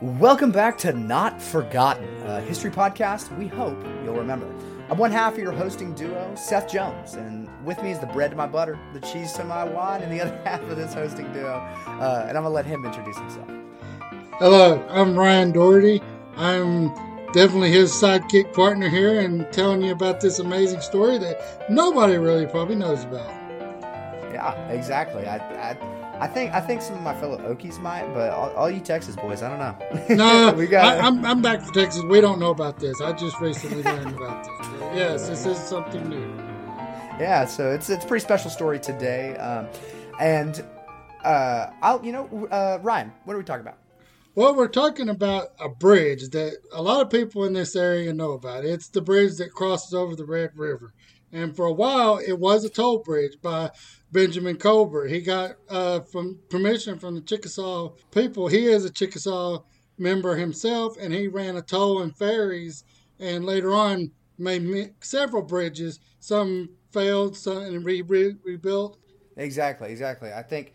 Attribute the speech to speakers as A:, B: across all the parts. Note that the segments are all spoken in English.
A: Welcome back to Not Forgotten, a history podcast we hope you'll remember. I'm one half of your hosting duo, Seth Jones, and with me is the bread to my butter, the cheese to my wine, and the other half of this hosting duo. Uh, and I'm going to let him introduce himself.
B: Hello, I'm Ryan Doherty. I'm definitely his sidekick partner here and telling you about this amazing story that nobody really probably knows about.
A: Yeah, exactly. I, I I think I think some of my fellow Okies might, but all, all you Texas boys, I don't know.
B: No, we got. I, am I'm back for Texas. We don't know about this. I just recently learned about this. Yes, this is something new.
A: Yeah, so it's it's a pretty special story today, um, and uh, I'll you know uh, Ryan, what are we talking about?
B: Well, we're talking about a bridge that a lot of people in this area know about. It's the bridge that crosses over the Red River. And for a while, it was a toll bridge by Benjamin Colbert. He got uh, from permission from the Chickasaw people. He is a Chickasaw member himself, and he ran a toll and ferries. And later on, made several bridges. Some failed, some and re- re- rebuilt.
A: Exactly, exactly. I think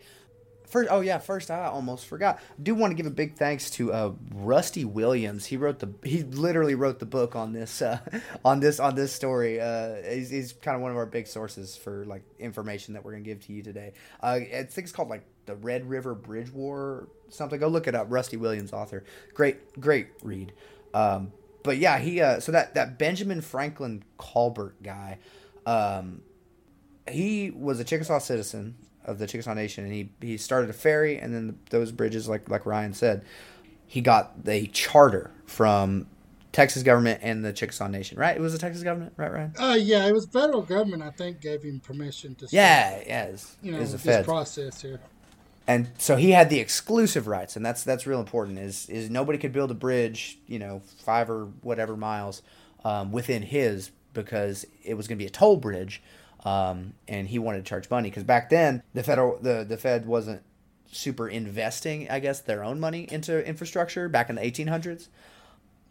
A: First, oh yeah, first I almost forgot. I do want to give a big thanks to uh, Rusty Williams. He wrote the he literally wrote the book on this uh, on this on this story. Uh, he's, he's, kind of one of our big sources for like information that we're gonna give to you today. Uh, I think it's called like the Red River Bridge War something. Go look it up. Rusty Williams, author. Great great read. Um, but yeah, he uh, so that that Benjamin Franklin Colbert guy. Um, he was a Chickasaw citizen of the Chickasaw Nation, and he he started a ferry, and then those bridges, like like Ryan said, he got the charter from Texas government and the Chickasaw Nation, right? It was the Texas government, right, Ryan?
B: Uh, yeah, it was federal government. I think gave him permission to.
A: Start, yeah, yeah, it's,
B: you know, this process here.
A: And so he had the exclusive rights, and that's that's real important. Is is nobody could build a bridge, you know, five or whatever miles um, within his because it was going to be a toll bridge um, and he wanted to charge money because back then the federal the the Fed wasn't super investing, I guess, their own money into infrastructure back in the 1800s.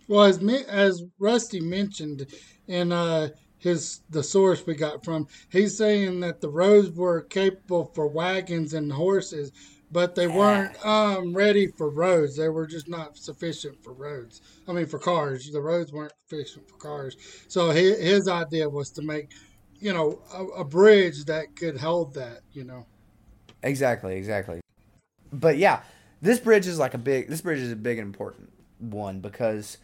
B: Well, as as Rusty mentioned in uh, his the source we got from, he's saying that the roads were capable for wagons and horses, but they weren't um, ready for roads. They were just not sufficient for roads. I mean, for cars, the roads weren't sufficient for cars. So his, his idea was to make you know, a, a bridge that could hold that, you know.
A: Exactly, exactly. But yeah, this bridge is like a big. This bridge is a big and important one because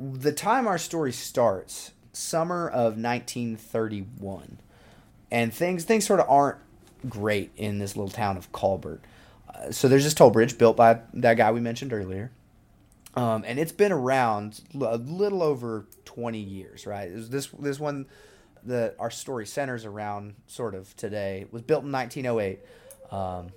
A: the time our story starts, summer of 1931, and things things sort of aren't great in this little town of Colbert. Uh, so there's this toll bridge built by that guy we mentioned earlier. Um, and it's been around a little over 20 years, right? This this one that our story centers around sort of today was built in 1908 um,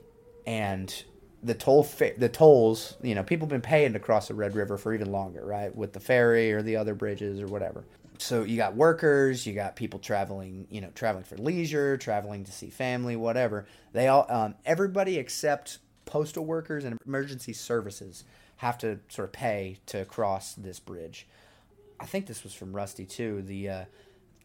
A: and the toll fa- the tolls you know people have been paying to cross the red river for even longer right with the ferry or the other bridges or whatever. So you got workers you got people traveling you know traveling for leisure traveling to see family whatever. They all um, everybody except postal workers and emergency services have to sort of pay to cross this bridge. I think this was from rusty too the uh,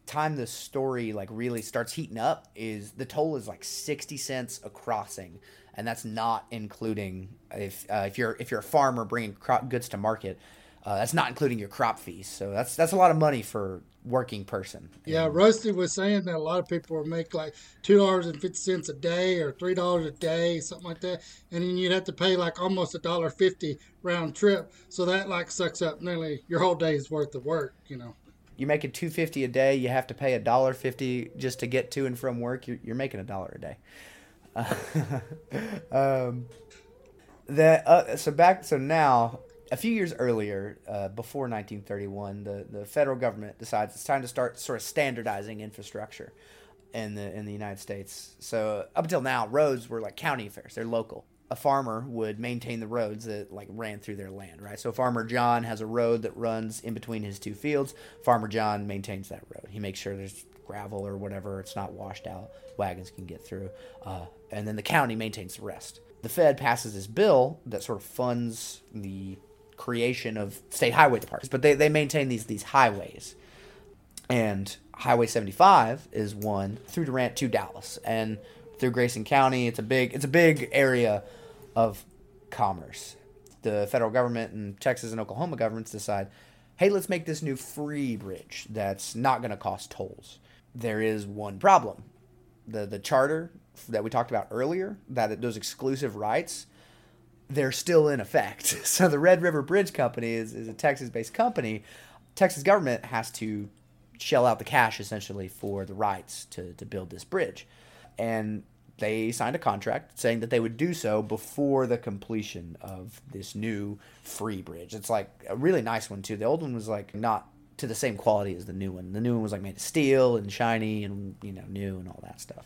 A: time the story like really starts heating up is the toll is like 60 cents a crossing and that's not including if uh, if you're if you're a farmer bringing crop goods to market uh, that's not including your crop fees. So that's that's a lot of money for working person.
B: Yeah rusty was saying that a lot of people make like two dollars and fifty cents a day or three dollars a day something like that and then you'd have to pay like almost a dollar fifty round trip. So that like sucks up nearly your whole day's worth of work you know
A: you're making 250 a day you have to pay a dollar 50 just to get to and from work you're, you're making a dollar a day. Um, that uh, so back so now a few years earlier uh, before 1931 the, the federal government decides it's time to start sort of standardizing infrastructure in the in the United States. So up until now roads were like county affairs they're local a farmer would maintain the roads that like ran through their land, right? So Farmer John has a road that runs in between his two fields. Farmer John maintains that road. He makes sure there's gravel or whatever, it's not washed out. Wagons can get through, uh, and then the county maintains the rest. The Fed passes this bill that sort of funds the creation of state highway departments, but they, they maintain these these highways. And Highway 75 is one through Durant to Dallas, and through Grayson County. It's a big it's a big area of commerce. the federal government and Texas and Oklahoma governments decide, hey, let's make this new free bridge that's not going to cost tolls. There is one problem. The the charter that we talked about earlier, that those exclusive rights, they're still in effect. So the Red River Bridge Company is, is a Texas-based company. Texas government has to shell out the cash essentially for the rights to, to build this bridge. And they signed a contract saying that they would do so before the completion of this new free bridge. It's like a really nice one too. The old one was like not to the same quality as the new one. The new one was like made of steel and shiny and you know new and all that stuff.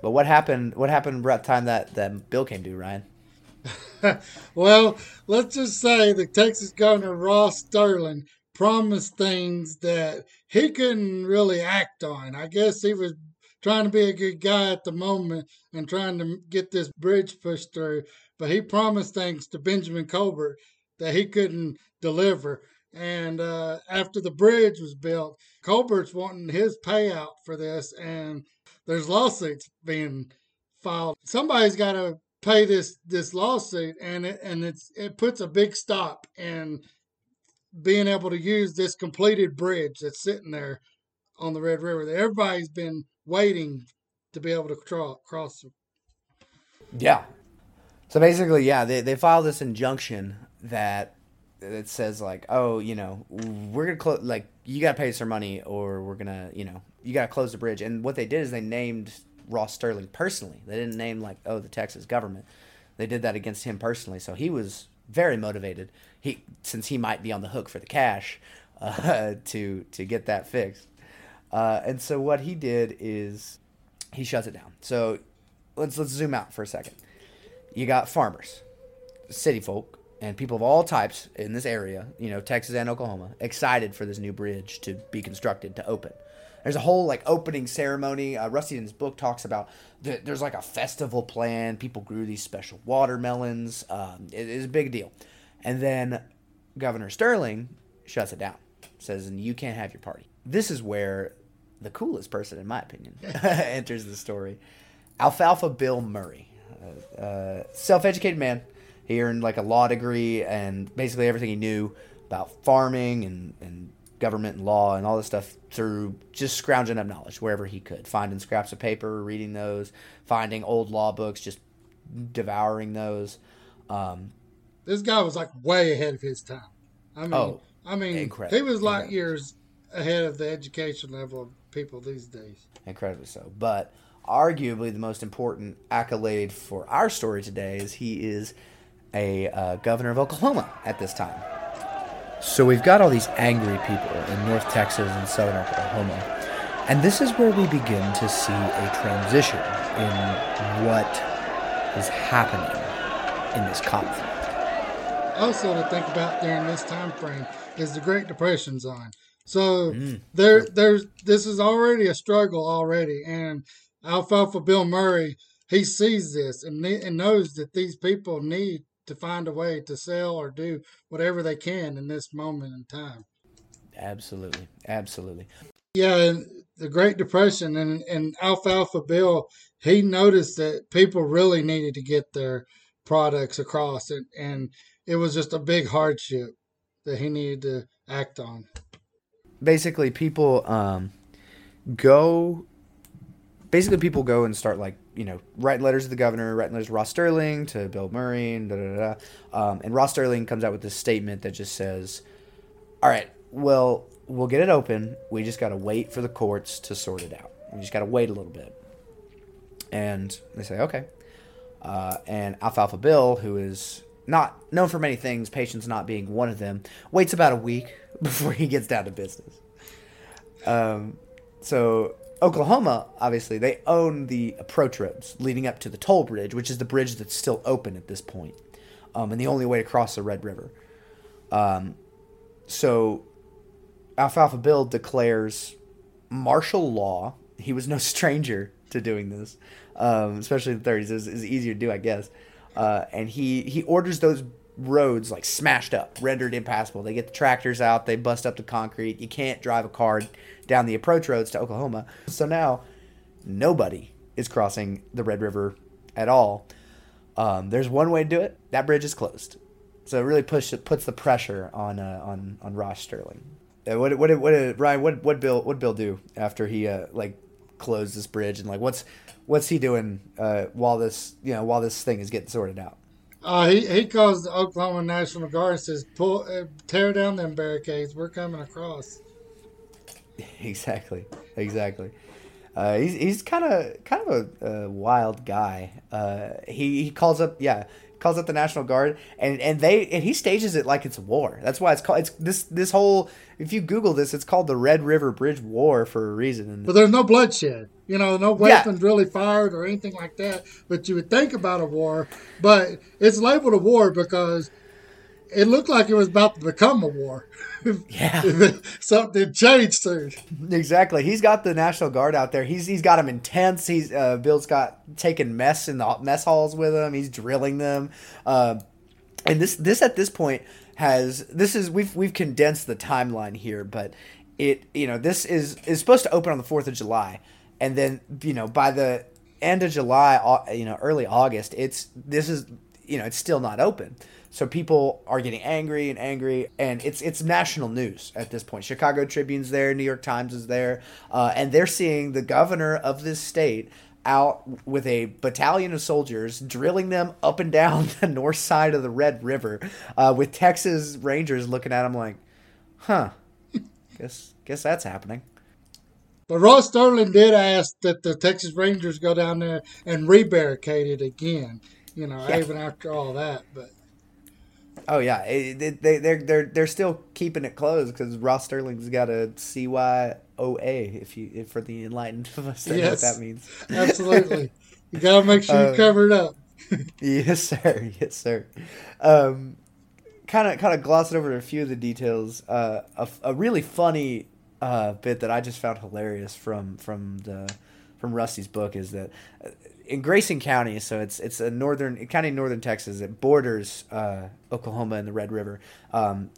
A: But what happened? What happened about the time that that bill came due, Ryan?
B: well, let's just say the Texas Governor Ross Sterling promised things that he couldn't really act on. I guess he was trying to be a good guy at the moment and trying to get this bridge pushed through. But he promised things to Benjamin Colbert that he couldn't deliver. And uh, after the bridge was built, Colbert's wanting his payout for this, and there's lawsuits being filed. Somebody's got to pay this this lawsuit, and it and it's it puts a big stop in being able to use this completed bridge that's sitting there on the Red River. Everybody's been waiting to be able to crawl, cross.
A: Yeah. So basically, yeah, they, they filed this injunction that that says like, oh, you know, we're gonna close, like, you gotta pay us our money, or we're gonna, you know, you gotta close the bridge. And what they did is they named Ross Sterling personally. They didn't name like, oh, the Texas government. They did that against him personally. So he was very motivated. He since he might be on the hook for the cash uh, to to get that fixed. Uh, and so what he did is he shuts it down. So let's let's zoom out for a second. You got farmers, city folk, and people of all types in this area, you know, Texas and Oklahoma, excited for this new bridge to be constructed to open. There's a whole like opening ceremony. Uh, Rusty in his book talks about the, there's like a festival plan. People grew these special watermelons. Um, it is a big deal. And then Governor Sterling shuts it down, says, "And you can't have your party." This is where the coolest person, in my opinion, enters the story. Alfalfa Bill Murray, uh, uh, self-educated man. He earned like a law degree and basically everything he knew about farming and, and government and law and all this stuff through just scrounging up knowledge wherever he could, finding scraps of paper, reading those, finding old law books, just devouring those. Um,
B: this guy was like way ahead of his time. I mean, oh, I mean, incredible. he was like incredible. years ahead of the education level of people these days.
A: Incredibly so. But arguably the most important accolade for our story today is he is a uh, governor of Oklahoma at this time. So we've got all these angry people in North Texas and Southern Oklahoma. And this is where we begin to see a transition in what is happening in this conflict.
B: Also, to think about during this time frame is the Great Depression's on. So mm. there, there's this is already a struggle already, and Alfalfa Bill Murray he sees this and, and knows that these people need to find a way to sell or do whatever they can in this moment in time.
A: Absolutely, absolutely.
B: Yeah, the Great Depression and and Alfalfa Bill he noticed that people really needed to get their products across, and and it was just a big hardship that he needed to act on
A: basically people um, go basically people go and start like you know writing letters to the governor writing letters to ross sterling to bill murray and da, da, da, um, and ross sterling comes out with this statement that just says all right well we'll get it open. We just got to wait for the courts to sort it out. We just got to wait a little bit. And they say okay. Uh, and alfalfa bill who is not known for many things patience not being one of them waits about a week before he gets down to business. Um, so Oklahoma, obviously, they own the approach roads leading up to the toll bridge, which is the bridge that's still open at this point, um, and the only way to cross the Red River. Um, so Alfalfa Bill declares martial law. He was no stranger to doing this, um, especially in the 30s. It was, it was, easier to do, I guess. Uh, and he, he orders those roads like smashed up, rendered impassable. They get the tractors out, they bust up the concrete. You can't drive a car down the approach roads to Oklahoma. So now nobody is crossing the Red River at all. Um, there's one way to do it. That bridge is closed. So it really push puts the pressure on uh, on on Ross Sterling. Uh, what what what did Ryan what what Bill what Bill do after he uh, like closed this bridge and like what's what's he doing uh, while this you know while this thing is getting sorted out?
B: Uh, he he calls the Oklahoma National Guard and says, "Pull, uh, tear down them barricades. We're coming across."
A: Exactly, exactly. Uh, he's he's kind of kind of a, a wild guy. Uh, he he calls up yeah calls up the National Guard and and they and he stages it like it's war. That's why it's called it's this this whole if you Google this, it's called the Red River Bridge War for a reason.
B: But there's no bloodshed. You know, no weapons yeah. really fired or anything like that. But you would think about a war, but it's labeled a war because it looked like it was about to become a war.
A: Yeah,
B: something changed soon.
A: Exactly. He's got the National Guard out there. He's he's got them intense. He's uh, Bill's got taking mess in the mess halls with him. He's drilling them, uh, and this this at this point has this is we've we've condensed the timeline here, but it you know this is is supposed to open on the Fourth of July, and then you know by the end of July, you know early August, it's this is you know it's still not open. So people are getting angry and angry, and it's it's national news at this point. Chicago Tribune's there, New York Times is there, uh, and they're seeing the governor of this state out with a battalion of soldiers, drilling them up and down the north side of the Red River, uh, with Texas Rangers looking at them like, "Huh, guess guess that's happening."
B: But Ross Sterling did ask that the Texas Rangers go down there and rebarricade it again. You know, yeah. even after all that, but
A: Oh yeah, it, it, they they're they're they're still keeping it closed because Ross Sterling's got a CYOA. If you if for the enlightened of us, yes, know what that means.
B: absolutely, you gotta make sure you um, cover it up.
A: yes, sir. Yes, sir. Um, kind of kind of glossing over a few of the details. Uh, a, a really funny uh, bit that I just found hilarious from from the from Rusty's book is that in Grayson County, so it's it's a northern county in northern Texas. It borders uh, Oklahoma and the Red River, um,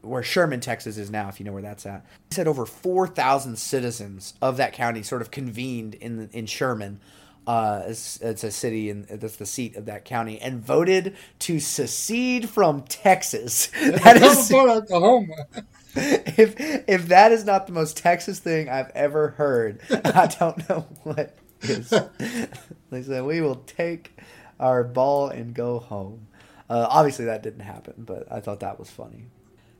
A: where Sherman, Texas, is now. If you know where that's at, he said over four thousand citizens of that county sort of convened in in Sherman. Uh, it's, it's, a city and that's the seat of that county, and voted to secede from Texas. That is
B: Oklahoma.
A: if if that is not the most Texas thing I've ever heard, I don't know what is. they said we will take our ball and go home. Uh, obviously, that didn't happen, but I thought that was funny.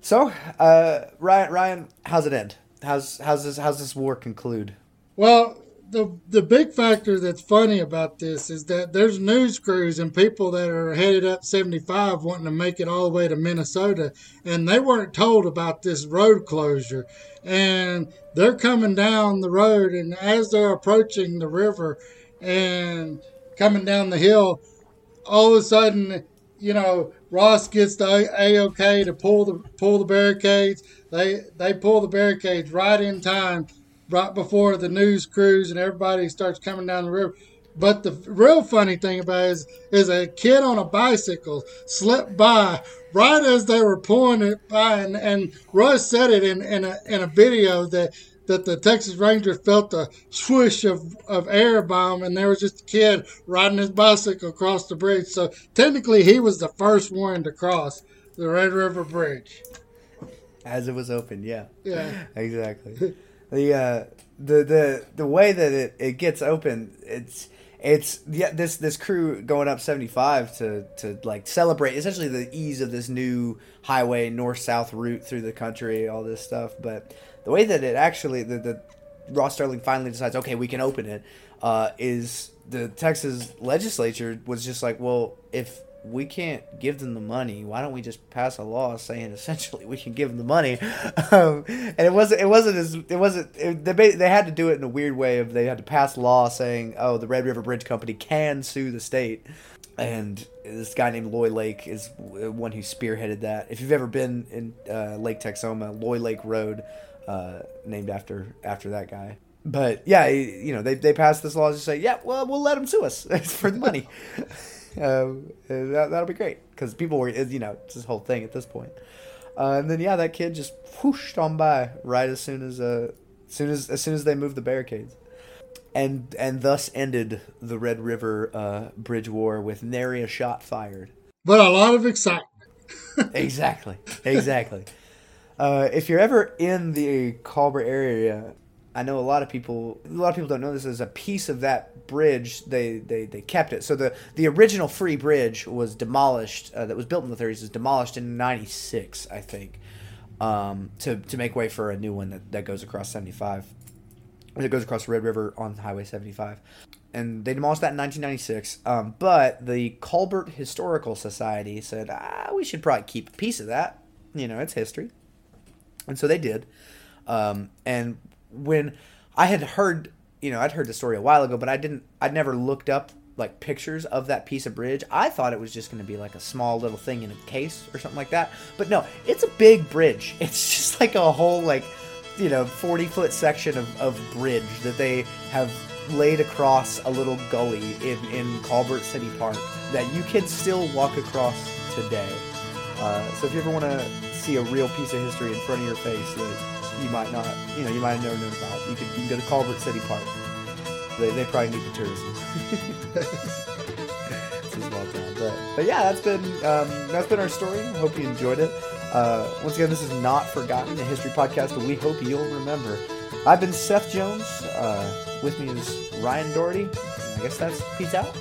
A: So, uh, Ryan, Ryan, how's it end? How's how's this how's this war conclude?
B: Well, the the big factor that's funny about this is that there's news crews and people that are headed up 75 wanting to make it all the way to Minnesota, and they weren't told about this road closure, and they're coming down the road, and as they're approaching the river and coming down the hill, all of a sudden, you know, Ross gets the a okay to pull the pull the barricades. They they pull the barricades right in time right before the news crews and everybody starts coming down the river. But the real funny thing about it is, is a kid on a bicycle slipped by right as they were pulling it by, and, and Russ said it in, in, a, in a video that that the Texas Rangers felt a swoosh of, of air bomb, and there was just a kid riding his bicycle across the bridge. So technically, he was the first one to cross the Red River Bridge.
A: As it was opened, yeah.
B: Yeah.
A: exactly the uh, the the the way that it, it gets open, it's it's yeah this this crew going up 75 to to like celebrate essentially the ease of this new highway north south route through the country all this stuff. But the way that it actually the, the ross sterling finally decides okay we can open it uh, is the texas legislature was just like well if we can't give them the money. Why don't we just pass a law saying essentially we can give them the money? Um, and it wasn't. It wasn't as. It wasn't. It, they they had to do it in a weird way. Of they had to pass law saying, oh, the Red River Bridge Company can sue the state. And this guy named Loy Lake is one who spearheaded that. If you've ever been in uh, Lake Texoma, Loy Lake Road, uh, named after after that guy but yeah, you know, they they passed this law to say, yeah, well, we'll let them sue us for the money. Um, that, that'll be great because people were, you know, it's this whole thing at this point. Uh, and then yeah, that kid just whooshed on by right as soon as uh, as soon as as soon as they moved the barricades, and and thus ended the Red River uh, Bridge War with nary a shot fired.
B: But a lot of excitement.
A: exactly, exactly. Uh, if you're ever in the Colbert area, I know a lot of people. A lot of people don't know this. As a piece of that bridge, they, they, they kept it. So the the original free bridge was demolished. Uh, that was built in the 30s. Was demolished in '96, I think, um, to to make way for a new one that, that goes across 75. That goes across Red River on Highway 75 and they demolished that in 1996. Um, but the Colbert Historical Society said, ah, we should probably keep a piece of that. You know, it's history. And so they did. Um, and when I had heard, you know, I'd heard the story a while ago, but I didn't, I'd never looked up like pictures of that piece of bridge. I thought it was just going to be like a small little thing in a case or something like that. But no, it's a big bridge. It's just like a whole, like, you know, 40 foot section of, of bridge that they have laid across a little gully in, in Colbert City Park that you can still walk across today. Uh, so if you ever want to see a real piece of history in front of your face you might not, you know, you might have never known about, you can, you can go to Colbert City Park. They, they probably need the tourism. a but, but yeah, that's been um, that's been our story. Hope you enjoyed it. Uh, once again, this is not forgotten, a history podcast, but we hope you'll remember. I've been Seth Jones. Uh, with me is Ryan Doherty. I guess that's peace out.